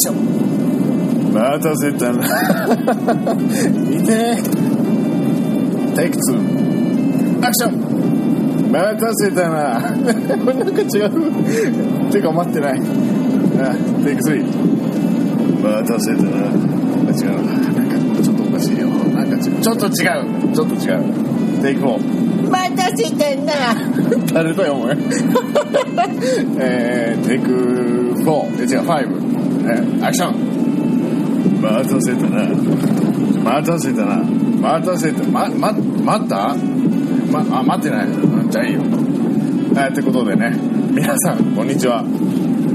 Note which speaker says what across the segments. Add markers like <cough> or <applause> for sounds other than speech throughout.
Speaker 1: ション待たせたな。<laughs> 見て。テイク2アクション。待たせたな。<laughs> なんか違う。てか待ってない。あテイク3待たせたな。違う。なんかちょっとおかしいよ。なんかちょちょっと違う。ちょっと違う。テイク4待たせたな。誰だよお前。<laughs> えー、テイク4え違う5え、アクション。待たせたな。待たせたな。待たせた。まま待った？まあ待ってない。じゃあいいよ。えー、ってことでね。皆さんこんにちは。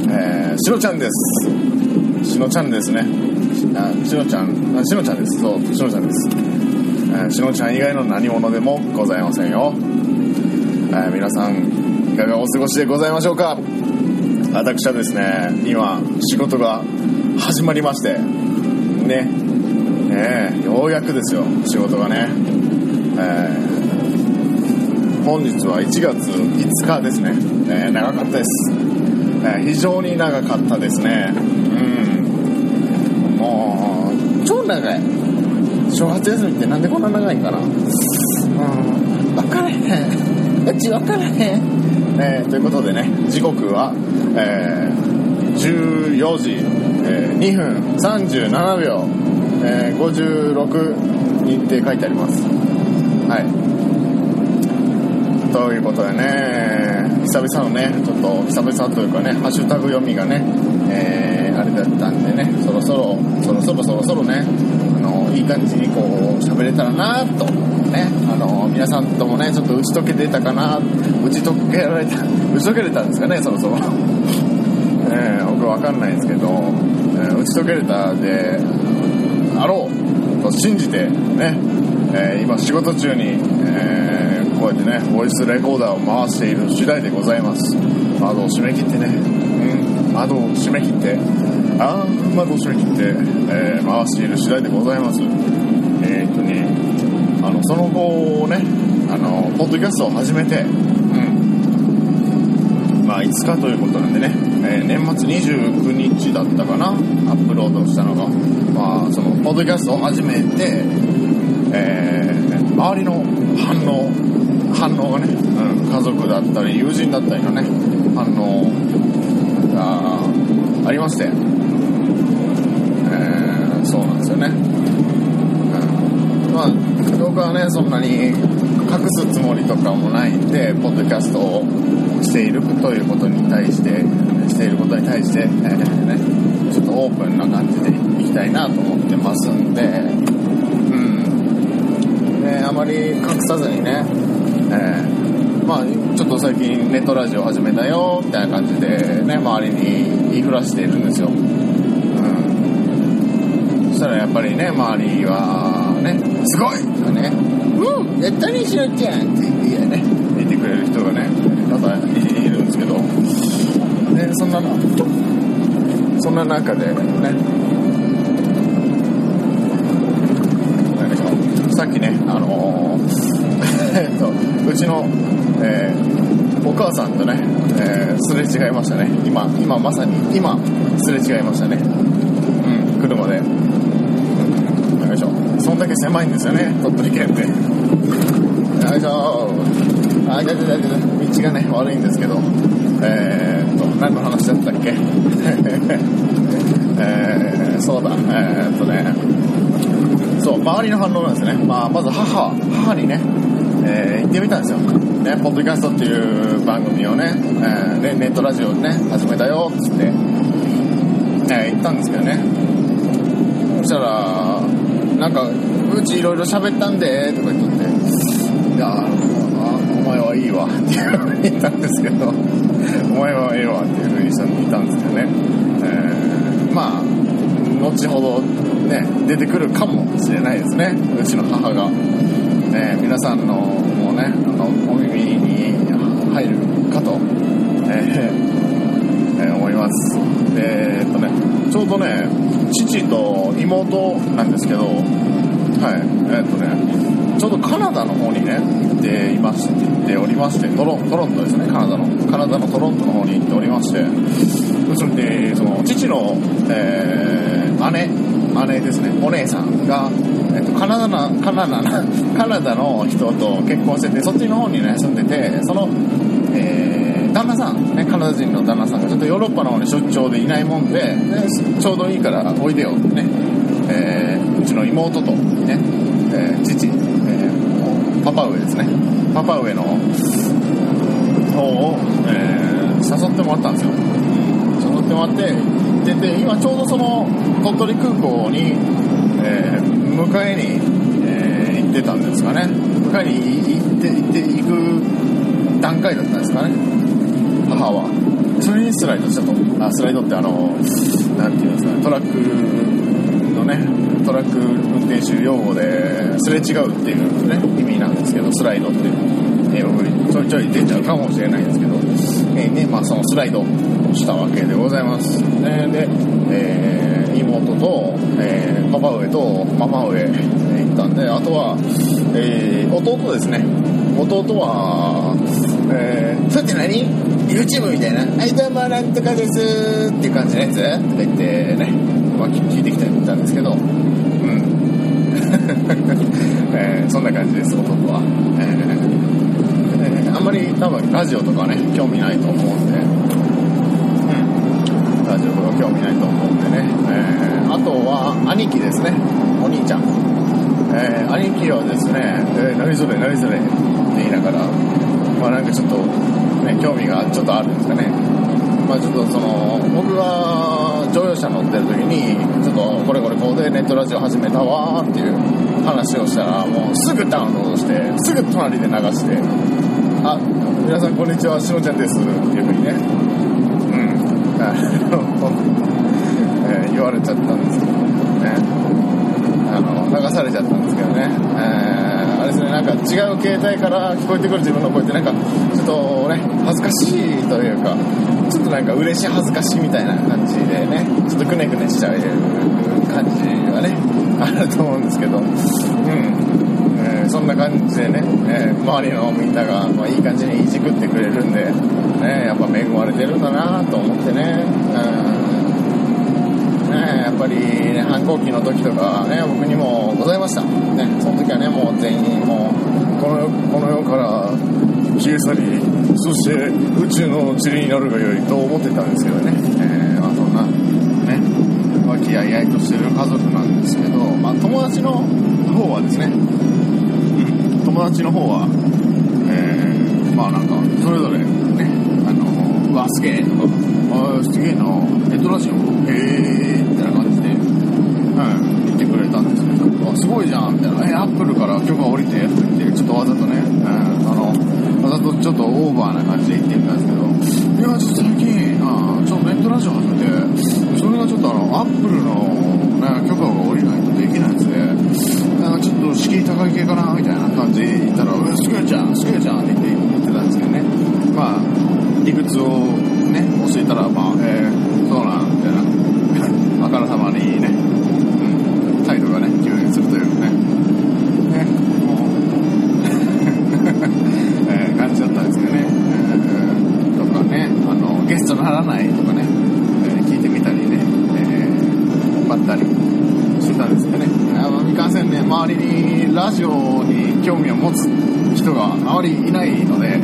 Speaker 1: えー、しのちゃんです。しのちゃんですね。あしのちゃん。あしのちゃんです。そうしのちゃんです、えー、しのちゃん以外の何者でもございませんよ、えー、皆さんいかがお過ごしでございましょうか？私はですね今仕事が始まりましてねねようやくですよ仕事がね、えー、本日は1月5日ですね、え、長かったです、え、非常に長かったですね。うん。もう超長い。正月休みってなんでこんな長いんかな。うん。分からへん。うち分からへん。えー、ということでね時刻は、えー、14時、えー、2分37秒、えー、56にって書いてあります。はい。ということでね久々のねちょっと久々というかねハッシュタグ読みがね、えー、あれだったんでねそろそろそろそろそろそろねあのいい感じにこう喋れたらなとねあの皆さんともねちょっと打ち解けてたかな打ち解けられた打ち解けれたんですかねそろそろ。<laughs> え、僕わかんないんですけど、えー、打ち解けれたであろうと信じてね、えー、今仕事中に、えー、こうやってねボイスレコーダーを回している次第でございます。窓を閉め切ってねうん窓を閉め切ってああ窓を閉め切って、え、回している次第でございます。え、っとねあのその後ねあのポッドキャストを始めてうん。まあ5日ということなんでね、えー、年末29日だったかなアップロードしたのが。まあそのポッドキャストを始めて、えー、周りの反応反応がね、うん、家族だったり友人だったりのね反応がありまして、えー、そうなんですよね、僕はねそんなに隠すつもりとかもないんでポッドキャストをしているということに対してしていることに対して、えー、ね、ちょっとオープンな感じでいきたいなと思ってますんでうん。ねあまり隠さずにね、えー、まあちょっと最近ネットラジオ始めたよみたいな感じでね周りに言いふらしているんですよ。うん。そしたらやっぱりね周りはねすごいかね。うん。やったねしろちゃんって言ってね。言ってくれる人がね多々いるんですけど。でそんなそんな中でね。さっきねあのー、<laughs> えっとうちの、えー、お母さんとね、えー、すれ違いましたね。今今まさに今すれ違いましたね。うん車でんだけ狭いんですよね。鳥取県って。よいしょあいやいやいや道がね悪いんですけど。えー、っと何の話だったっけ？<laughs> えー、そうだ。えー、っとね。そう周りの反応なんですね、まあ、まず母母にね、えー、行ってみたんですよ、ね、ポッドキャストっていう番組をね,、えー、ネットラジオね始めたよっつって、えー、行ったんですけどね。そしたらなんかうちいろいろ喋ったんでとか言っとっていやお前はいいわっていうふうに言ったんですけどお前はええわっていうふうにした言ったんですけどね、えー、まあ後ほどね出てくるかもしれないですね。うちの母が、ね、皆さんのもうねあのお耳に入るかと、えーえー、思います。でえっとねちょうどね父と妹なんですけどはい。えっとねちょうどカナダの方にね行っていましておりましてトロトロントですねカナダの。カナダのトロントの方に行っておりましてそれでその父の、えー、姉姉ですねお姉さんが、えっと、カナダなカナダな <laughs> カナダの人と結婚しててそっちの方にね住んでてその、えー、旦那さん、ね、カナダ人の旦那さんがちょっとヨーロッパの方に出張でいないもんででちょうどいいからおいでよってね、えー、うちの妹とね、えー、父、えー、パパ上ですね。パパ上の方を、え、誘ってもらったんですよ。誘ってもらってでで今ちょうどその鳥取空港に、え、迎えに、え、行ってたんですかね。迎えに行って行って行く段階だったんですかね。母は。それにスライドしたと。あスライドってあの何て言うんですかね。トラックのねトラック運転手用語ですれ違うっていうね意味なんですけどスライドって英語にちょいちょい出ちゃうかもしれないんですけど、えー、ねまあ、そのスライドをしたわけでございます、ね、で、えー、妹と、えー、パパ上とママ上行ったんであとは、え弟ですね。弟はえー、それって何 ?YouTube みたいな、はい、どうも、なんとかですっていう感じのやつとか言ってね、ま、聞いてきたんですけど、うん。<laughs> えー、そんな感じです、弟は。えー、えー、あんまり多分ラジオとかね、興味ないと思うんで、うん。ラジオとか興味ないと思うんでね、えー、あとは、兄貴ですね、お兄ちゃん。えー、兄貴はですね、えー、何それ何それって言いながら、まあなんかちょっと、ね、興味がちょっとあるんですかね。まあちょっとその、僕が乗用車乗ってる時に、ちょっとこれこれこうでネットラジオ始めたわーっていう話をしたら、もうすぐダウンロードして、すぐ隣で流して、あ、皆さんこんにちは、しのちゃんですっていう風にね、うん、言われちゃったんですけどね。あの流されちゃったんですけどね、えー、あれですねなんか違う携帯から聞こえてくる自分の声ってなんかちょっとね恥ずかしいというか。ちょっとなんか嬉し恥ずかしみたいな感じでねちょっとくねくねしちゃう感じがねあると思うんですけど。うん。えー、そんな感じでね、えー、周りのみんなが、まあ、いい感じにいじくってくれるんで、ね、やっぱ恵まれてるんだなと思ってね、うんね、やっぱり、ね、反抗期の時とかね、僕にもございました。ね、その時はね、もう全員もう、このこの世から消え去り、そして宇宙の塵になるがよいと思ってたんですけどね、えー、まあそんな、ね、和気あいあいとしてる家族なんですけど、まあ友達の方はですね、うん、友達の方は、えー、まあなんか、それぞれね、あの、うわ、すげえとか、あすげえな、ネットラジオ、へえみたいな感じで、うん、言ってくれたんですけど、あ、すごいじゃんみたいな、え、アップルから許可降りてとか言って、ちょっとわざとね、とちょっとオーバーな感じで言ってみたんですけど、いや、ちょっと最近、あちょっとネットラジオ始めて、それがちょっとあの、アップルの、ね、許可が下りないとできないやつで、なんかちょっと敷居高い系かなみたいな感じで言ったら、すげえじゃん、すげえじゃんって言って言ってたんですけどね。まあ、理屈をね、教えたら、まあ、えー、そうなん、みたいな、<laughs> あからさまにね、うん、態度がね、急変するというか、ね、もう、えー、感じだったんですけどね、えー、とかね、あの、ゲストならないとかね、えー、聞いてみたりね、えー、ばったりしてたんですけどね、あの、未完成ね、周りにラジオに興味を持つ人があまりいないので、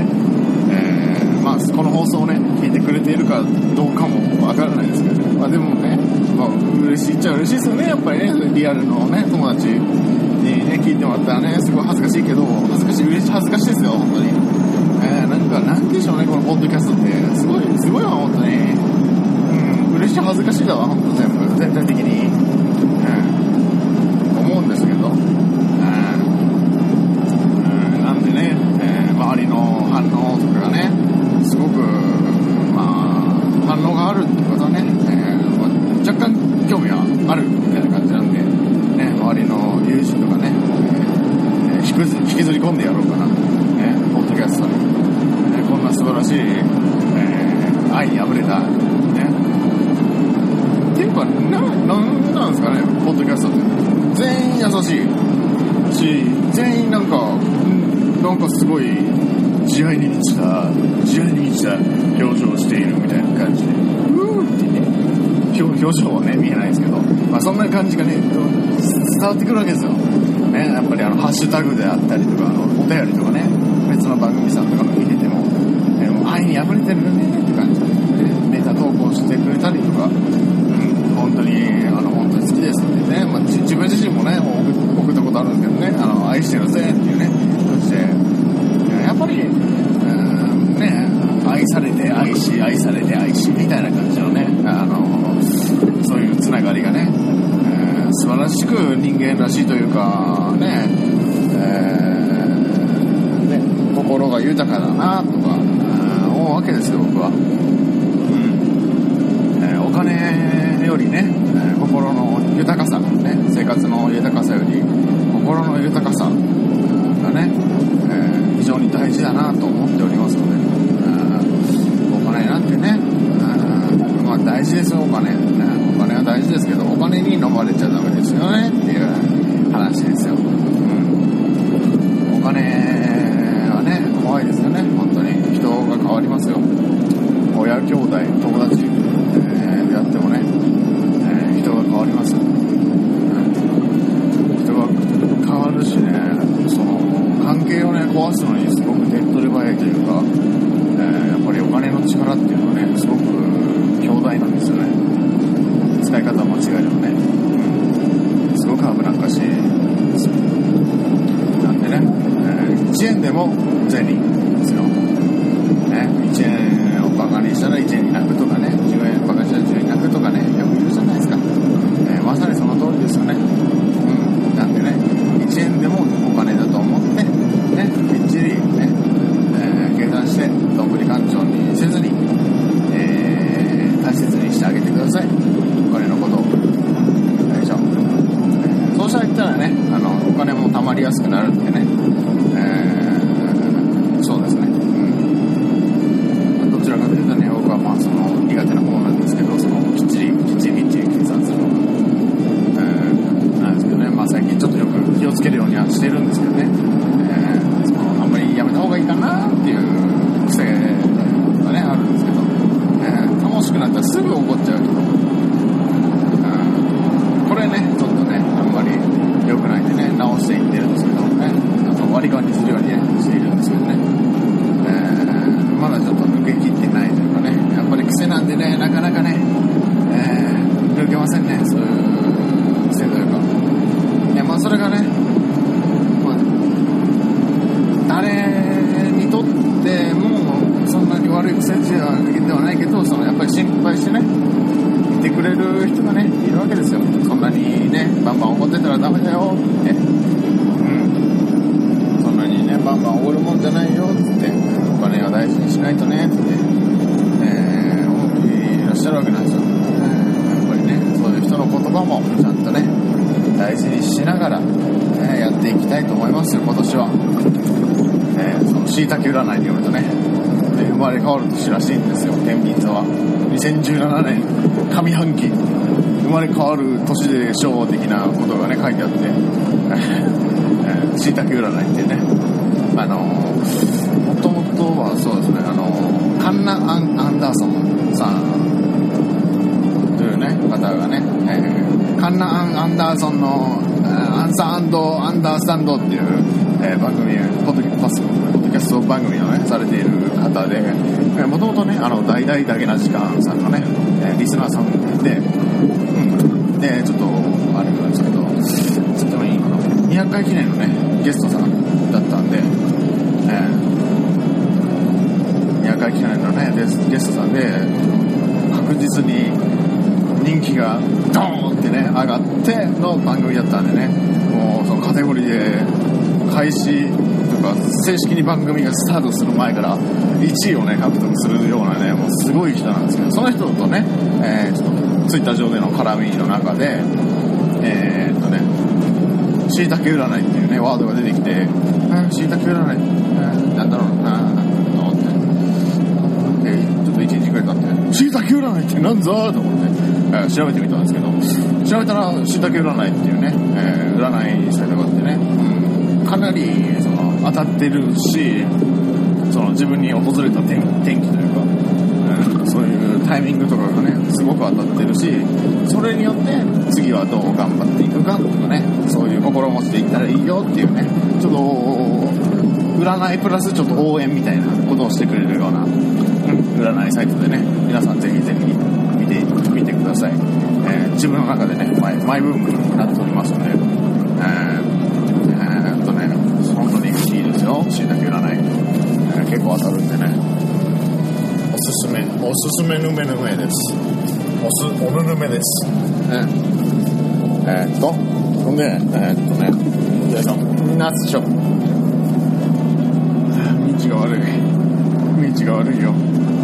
Speaker 1: えー、まあ、この放送をね、聞いてくれているかどうかもわからないですけど、ね、まあ、でもね、まあ、嬉しいっちゃ嬉しいですよね、やっぱりね、リアルのね、友達にね、聞いてもらったらね、すごい恥ずかしいけど、恥ずかしい、嬉しい、恥ずかしいですよ、本当に。か、なんでしょうね、このポッドキャストって。すごい、すごいわ、本当に。うん、嬉しい、恥ずかしいだわ、本当全部、全体的に。うん、思うんですけど。なんでね、えー、周りの反応とかがね、すごく、まあ、反応があるってことはね、えーまあ、若干興味はあるみたいな感じなんで、ね、周りの友人とかね、えー、引き引きずり込んでやろうかな、ね、ポッドキャストに、えー、こんな素晴らしい、えー、愛に溢れた、ね、っていうか、な、なんなんですかね、ポッドキャストって。全員優しいし、全員なんか、なんかすごい、慈愛に満ちた慈愛に満ちた表情をしているみたいな感じで。うーってね表表情はね見えないですけど、まあ、そんな感じがね伝わってくるわけですよ、ね、やっぱりあのハッシュタグであったりとかあのお便りとかね別の番組さんとかの見てても,、えもう愛に溢れてるよねって感じで、ね、ネタ投稿してくれたりとか、うん、本当にあの本当に好きですのでね、まあ、自分自身もね送ったことあるんですけどねあの愛してるぜっていうねぱり、ね愛されて愛し愛されて愛しみたいな感じのねあのそういうつながりがね、えー、素晴らしく人間らしいというかね,、えー、ね心が豊かだなとか思うわけですよ僕は、うん。えー、お金よりね、え心の豊かさね生活の豊かさより心の豊かさがね、えー、非常に大事だなと思っておりますので、お金なんてね、まあ大事ですよお金、お金は大事ですけどお金に飲まれちゃダメですよねっていう話ですよ、うん、お金はね怖いですよね。本当に。人が変わりますよ。親兄弟友達、えー、やってもね、えー、人が変わります、人が変わるしねその関係をね壊すのにすごく手っ取り早いというか、えー、やっぱりお金の力っていうのはねすごく強大なんですよね使い方間違えればね、うん、すごく危なっかしいですよなんでね、えー、1円でも銭ですよ、ね、1円をバカにしたら1円に泣くとかね10円バカにしたら10円に泣くとかねよく言うじゃないですか、えー、まさにその通りですよねうんなんでね1円でもお金だと思ってねきっちりね、えー、計算してどんぶり勘定にせずに、えー、大切にしてあげてくださいお金のことをよいしょ、えー、そうしたら言ったらねあのお金も貯まりやすくなるんでね、えー、そうですね、うん、どちらかというとね僕はまあその苦手な方なんですけどそのきっちりきっちりきっちり計算するのが、えー、なんですけどねまあ最近ちょっとよく気をつけるようにはしてるんですけどね、えー、そのあんまりやめた方がいいかなっていう癖がねあるんですけど、えー、楽しくなったらすぐ怒っちゃう人これねちょっとねあんまり良くないんでね直していってるんですけどねあと割り勘にするように、ね、しているんですけどね、えー、まだちょっと抜けきってないというかねやっぱり癖なんでねなかなかね、えー、抜けませんねそういう癖というかいやまあそれがね、まあ、誰にとってもそんなに悪い癖ではではないけどそのやっぱり心配してねいてくれる人がねいるわけですよそんなにねバンバン怒ってたらダメだよってうんそんなにねバンバン怒るもんじゃないよっつってお金は大事にしないとねって、えー、思っていらっしゃるわけなんですよ、えー、やっぱりねそういう人の言葉もちゃんとね大事にしながら、えやっていきたいと思いますよ今年は、え、そのしいたけ占いによるとね生まれ変わる年らしいんですよ天秤座は。2017年上半期生まれ変わる年でしょう的なことがね書いてあって。しいたけ占いってね。あのもともとはそうですねあのカンナ・アンアンダーソンさん方がね、えー、カンナ・アンアンダーソンのアンサーアンダースタンドっていう、えー、番組ポッドキャストポッドキャスト番組をねされている方でもともとねあの大々だけな時間さんのね、えー、リスナーさんで、うん、でちょっとあれなんですけどちょっといいかな200回記念のねゲストさんだったんで、えー、200回記念のねゲストさんで確実に人気がドーンってね上がっての番組だったんでね。もうそのカテゴリーで開始とか正式に番組がスタートする前から1位をね獲得するようなねもうすごい人なんですけどその人とね、えー、ちょっとツイッター上での絡みの中でえー、っとねしいたけ占いっていうねワードが出てきてしいたけ占い、なんだろうなと思って、えー、ちょっと1日くらい経ってしいたけ占いってなんぞと思って、えー、調べてみたんですけど調べたらしいたけ占いっていうね、えー、占いサイトがあってね、うん。かなりその当たってるしそ自分に訪れた転転機というか、うん、そういうタイミングとかがねすごく当たってるしそれによって次はどう頑張っていくかとかねそういう心持ちでいったらいいよっていうねちょっと占いプラスちょっと応援みたいなことをしてくれるような、うん、占いサイトでね皆さんぜひぜひ見てください、えー自分の中でねマイマイブームになっておりますので、えーえーっとね本当にいいですよ。しいたけ占い、えー結構当たるんでね。おすすめ。おすすめぬめぬめです。おすおぬぬめです。ねえーっとほんでえーっとね皆さん夏でしょ道が悪い。道が悪いよ。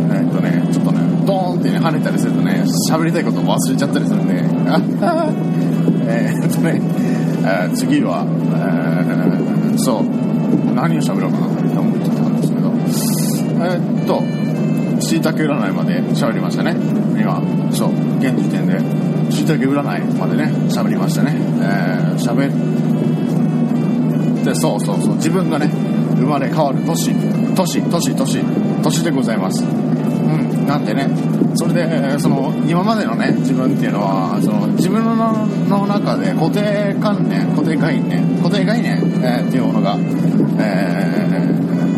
Speaker 1: えーっとねちょっとねドーンってね跳ねたりするとね喋りたいことも忘れちゃったりするんで <laughs> えっとね、えー次は、えーそう何を喋ろうかなって思ってたんですけど。えーっとしいたけ占いまで喋りましたね。今そう現時点で。しいたけ占いまでね喋りましたね。えー喋ってそうそうそう自分がね生まれ変わる年年年年年でございます。うんなんでね。それでその今までのね自分っていうのはその自分の中で固定観念固定概念固定概念、えーっていうものが、えー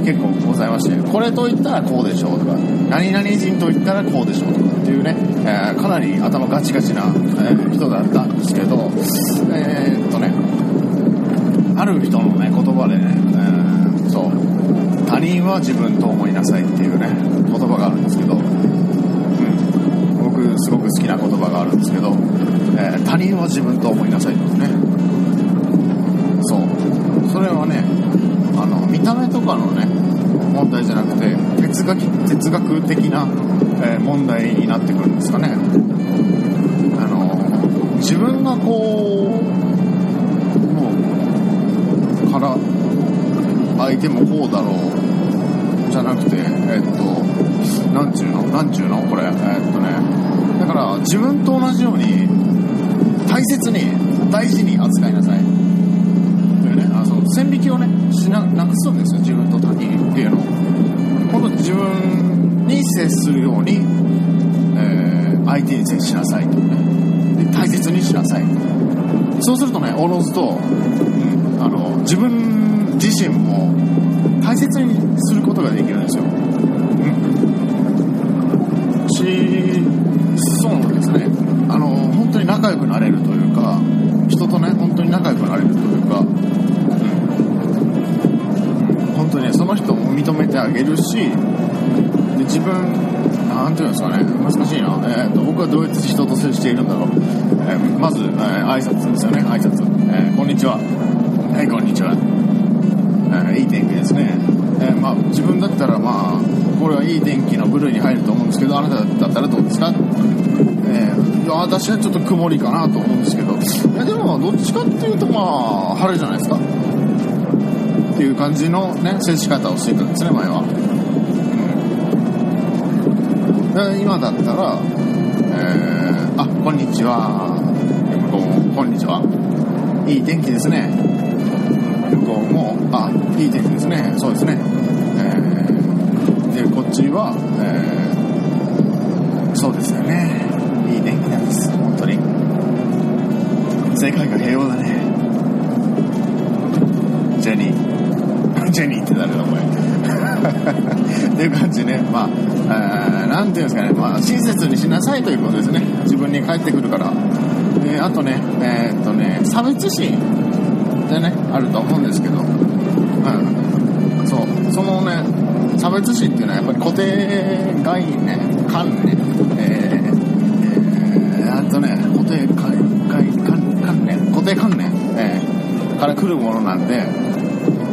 Speaker 1: 結構ございましてこれと言ったらこうでしょうとか何々人と言ったらこうでしょうとかっていうね、えーかなり頭ガチガチな、え人だったんですけどえっとねある人のね言葉でね、えそう。他人は自分と思いなさいっていうね言葉があるんですけど、うん、僕すごく好きな言葉があるんですけど、えー他人は自分と思いなさいってね。そう。それはねあの見た目とかのね問題じゃなくて哲学哲学的な、えー問題になってくるんですかね。あの自分がこうもうから相手もこうだろうじゃなくてえっとなんちゅうの？なんちゅうのこれ？えっとね。だから自分と同じように大切に大事に扱いなさい。というね？あの線引きをねしななくすんですよ。自分と他人っていうのを。本当自分に接するように、えー相手に接しなさいとね。で大切にしなさい。そうするとねおのずと、うんあの自分自身も大切にすることができるんですよ、うん、しそうですね。あの本当に仲良くなれるというか人とね本当に仲良くなれるというか、うん、本当にねその人も認めてあげるしで自分なんていうんですかね難しいな、えーと僕はどうやって人と接しているんだろう、えーまず、えー挨拶ですよね挨拶、えーこんにちは。はいこんにちは、えいい天気ですね、えーまあ、自分だったらまあこれはいい天気の部類に入ると思うんですけどあなただったらどうですか？えーいや私はちょっと曇りかなと思うんですけど。いやでもどっちかっていうとまあ晴れじゃないですか？っていう感じのね接し方をしていたんですね前は、うん。今だったら、えーあこんにちは。こんにちは。いい天気ですね。いい天気ですね。そうですね、えーでこっちは、えーそうですよね。いい天気なんです。本当に。世界が平和だね。ジェニー。<laughs> ジェニーって誰だこれ <laughs> っていう感じね、まあ、えーていうんですかね、まあ、親切にしなさいということですね。自分に返ってくるから。で、あとね、えーっとね、差別心でね、あると思うんですけど、うん。そう、そのね、差別心っていうのはやっぱり固定概念、観念、えーえーあとね、固定概観観念、固定観念、えーから来るものなんで、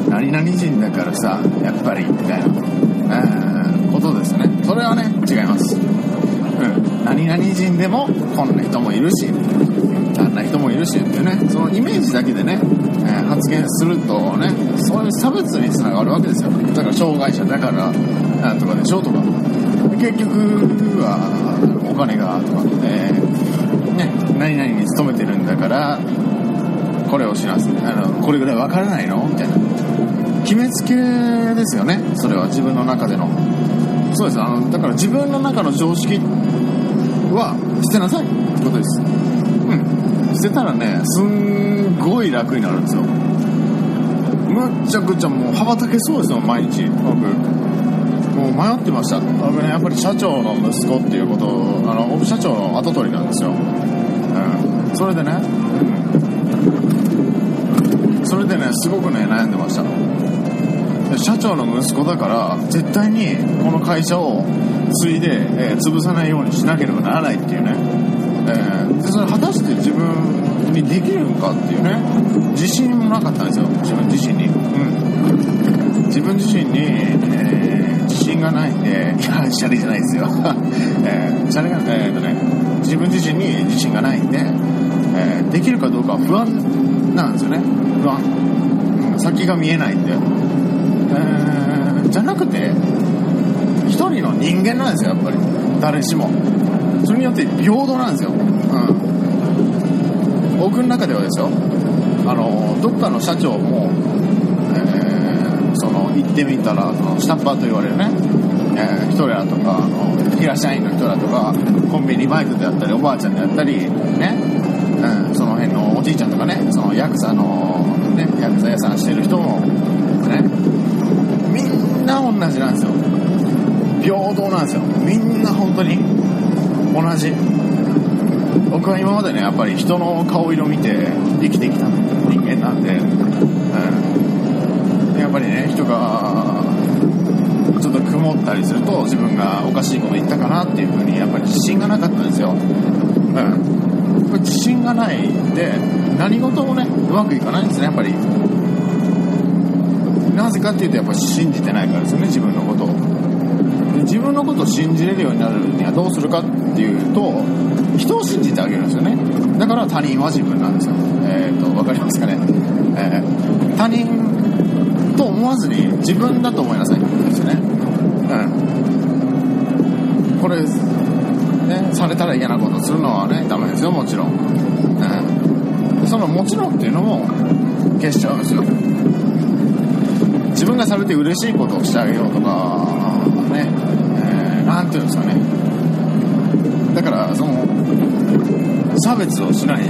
Speaker 1: 何々人だからさ、やっぱり、みたいな、えーことですね。それはね、違います。うん。何々人でも、こんな人もいるし、あんな人もいるしっていうね、そのイメージだけでね、えー発言するとね、そういう差別につながるわけですよ。だから、障害者だから、なんとかでしょとか。結局は、お金が、とか、えーね、何々に勤めてるんだから、これをしなさい。あの、これぐらいわからないの？みたいな。決めつけですよねそれは自分の中でのそうですあのだから自分の中の常識は捨てなさいってことですうん捨てたらねすんごい楽になるんですよ。むっちゃくちゃもう羽ばたけそうですよ毎日。僕。もう迷ってました。僕ねやっぱり社長の息子っていうことあの僕社長の跡取りなんですよ、うん、それでね、うん、それでねすごくね悩んでました。社長の息子だから絶対にこの会社を継いで、えー、潰さないようにしなければならないっていうね、えー、でそれ果たして自分にできるのかっていうね。自信もなかったんですよ。自分自身に、うん、自分自身に、えー、自信がないんで。いやシャレじゃないですよ、えー、シャレがえー、っとね自分自身に自信がないんで、えー、できるかどうか不安なんですよね。不安、うん、先が見えないんで。えー、じゃなくて一人の人間なんですよやっぱり。誰しもそれによって平等なんですよ、うん、僕の中ではですよ。あのどっかの社長も、えー、その行ってみたらその下っ端と言われるね、えー、人らとかあの平社員の人らとかコンビニバイトであったりおばあちゃんであったりね、うん、その辺のおじいちゃんとかねそのヤクザのねヤクザ屋さんしてる人もねみんな同じなんですよ。平等なんですよ。みんな本当に。同じ。僕は今までねやっぱり人の顔色見て生きてきた人間なんで、うん、やっぱりね人がちょっと曇ったりすると自分がおかしいこと言ったかなっていう風にやっぱり自信がなかったんですよ、うん、自信がないで何事もねうまくいかないんですねやっぱり。なぜかっていうとやっぱり信じてないからですよね自分のことを。自分のことを信じれるようになるにはどうするか。ってていうと人を信じてあげるんですよね。だから他人は自分なんですよ。えっ、ー、と分かりますかね、えー、他人と思わずに自分だと思いなさいってことですよね。うん。これねされたら嫌なことするのはねダメですよもちろん、うん、そのもちろんっていうのも消しちゃうんですよ。自分がされて嬉しいことをしてあげようとか、ね、えー、なんていうんですかね。だから、その、差別をしない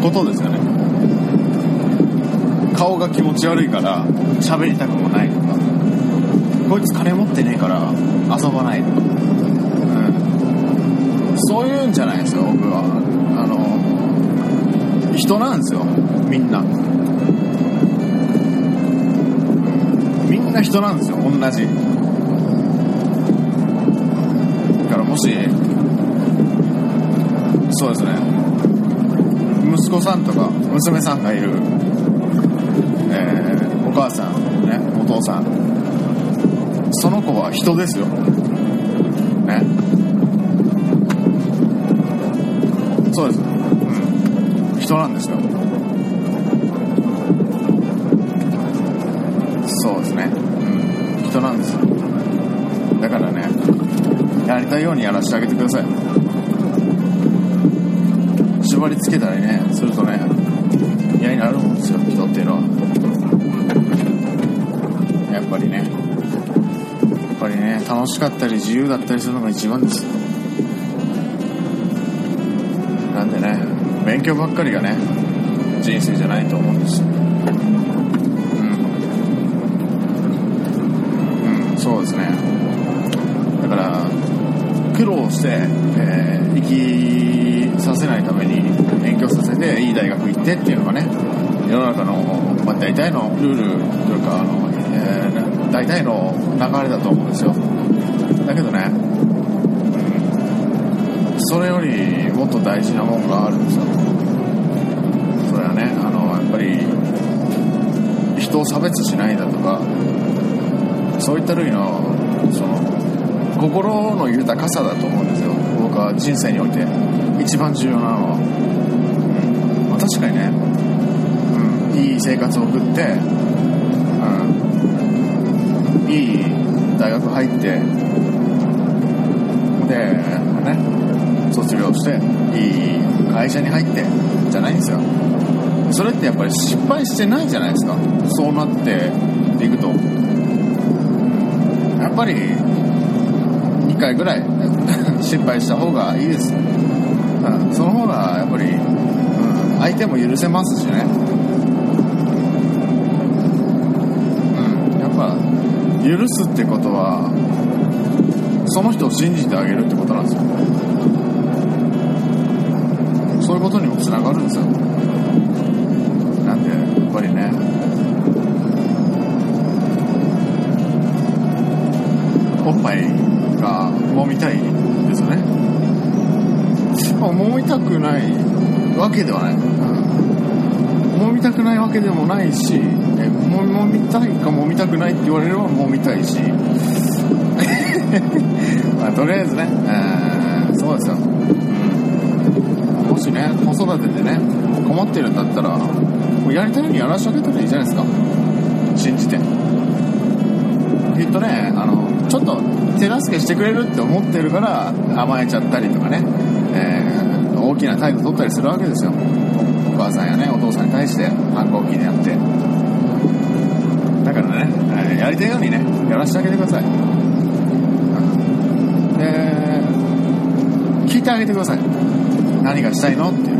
Speaker 1: ことですよね。顔が気持ち悪いから喋りたくもないとか、こいつ金持ってねえから遊ばないとか、うん、そういうんじゃないですよ、僕は。あの、人なんですよ、みんなみ。んな人なんですよ同じしそうですね。息子さんとか娘さんがいる、えー、お母さんねお父さん。その子は人ですよ。ね。そうです、うん、人なんですよ。そうですね。うん。人なんですよ。だから、やりたいようにやらせてあげてください。縛り付けたりね、するとね、嫌になるもんですよ、人っていうのは。やっぱりね、やっぱりね、楽しかったり自由だったりするのが一番です。なんでね、勉強ばっかりがね、人生じゃないと思うんですよ。そうですね苦労して、えー、生きさせないために勉強させていい大学行ってっていうのがね世の中の、まあ、大体のルールというかあの、えー、大体の流れだと思うんですよ。だけどね、それよりもっと大事なもんがあるんですよ。それはねあのやっぱり人を差別しないだとかそういった類のその心の豊かさだと思うんですよ。僕は人生において。一番重要なのは、まあ、確かにね、うん、いい生活を送って、うん、いい大学入って。でね。卒業して。いい会社に入って。じゃないんですよ。それってやっぱり失敗してないじゃないですか。そうなっていくと。やっぱり2回ぐらい失敗した方がいいです、うん、その方がやっぱり、うん、相手も許せますしね。うん。やっぱ許すってことはその人を信じてあげるってことなんですよそういうことにもつながるんですよ。なんでやっぱりね。おっぱい揉みたいですよね。揉みたくないわけではない、揉みたくないわけでもないし揉みたいか揉みたくないって言われれば揉みたいし。<laughs> まあ、とりあえずね、えー、そうですよ、うん、もしね子育てでね困ってるんだったらもうやりたいようにやらしてあげたらいいじゃないですか。信じて。きっとねあのちょっと手助けしてくれるって思ってるから甘えちゃったりとかね、えー、大きな態度取ったりするわけですよ。お母さんやねお父さんに対して反抗期でやって。だからね、えー、やりたいようにねやらせてあげてください。で聞いてあげてください。何がしたいのっていう。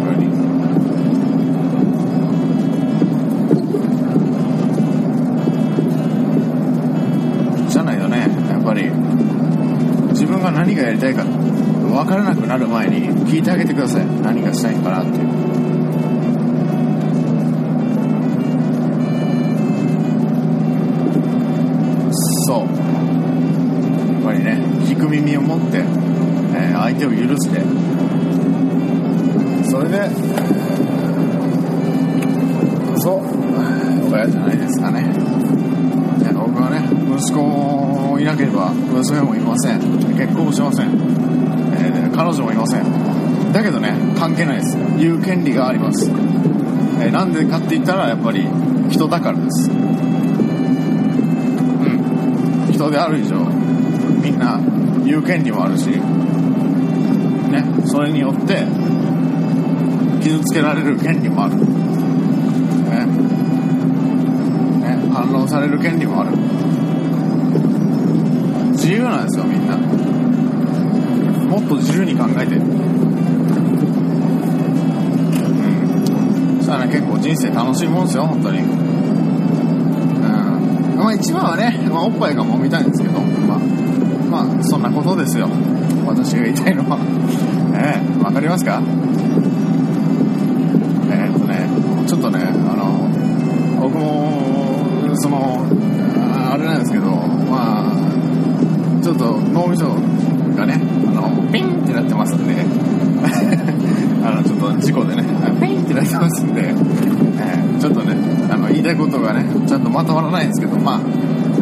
Speaker 1: 何がやりたいか分からなくなる前に聞いてあげてください。何がしたいかなっていう。そう。やっぱりね聞く耳を持って、えー、相手を許して。それで、えー、そう。親じゃないですかね。息子もいなければ娘もいません。結婚もしません、えー、彼女もいません。だけどね関係ないです。言う権利があります、えー、なんでかって言ったらやっぱり人だからです。うん。人である以上みんな言う権利もあるし、ね、それによって傷つけられる権利もある、ね。ね、反論される権利もある。自由なんですよみんな。もっと自由に考えて。うん。そしたらね結構人生楽しいもんですよ本当に。うん。まあ一番はね、まあ、おっぱいがもみたいんですけどまあまあそんなことですよ。私が言いたいのは。ねえわかりますか？えー、っとねちょっとねあの僕もそのあれなんですけどまあちょっと脳みそがねあのピンってなってますんで。<laughs> あのちょっと事故でねピンってなってますんで、えー、ちょっとねあの言いたいことがねちゃんとまとまらないんですけどま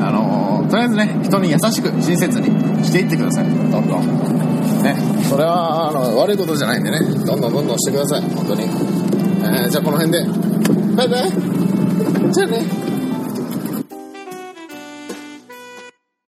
Speaker 1: ああのとりあえずね人に優しく親切にしていってください。どんどん。ね。それはあの悪いことじゃないんでね。どんどんどんどんしてください。本当に、えー、じゃあこの辺で。バイバイ。じゃあね。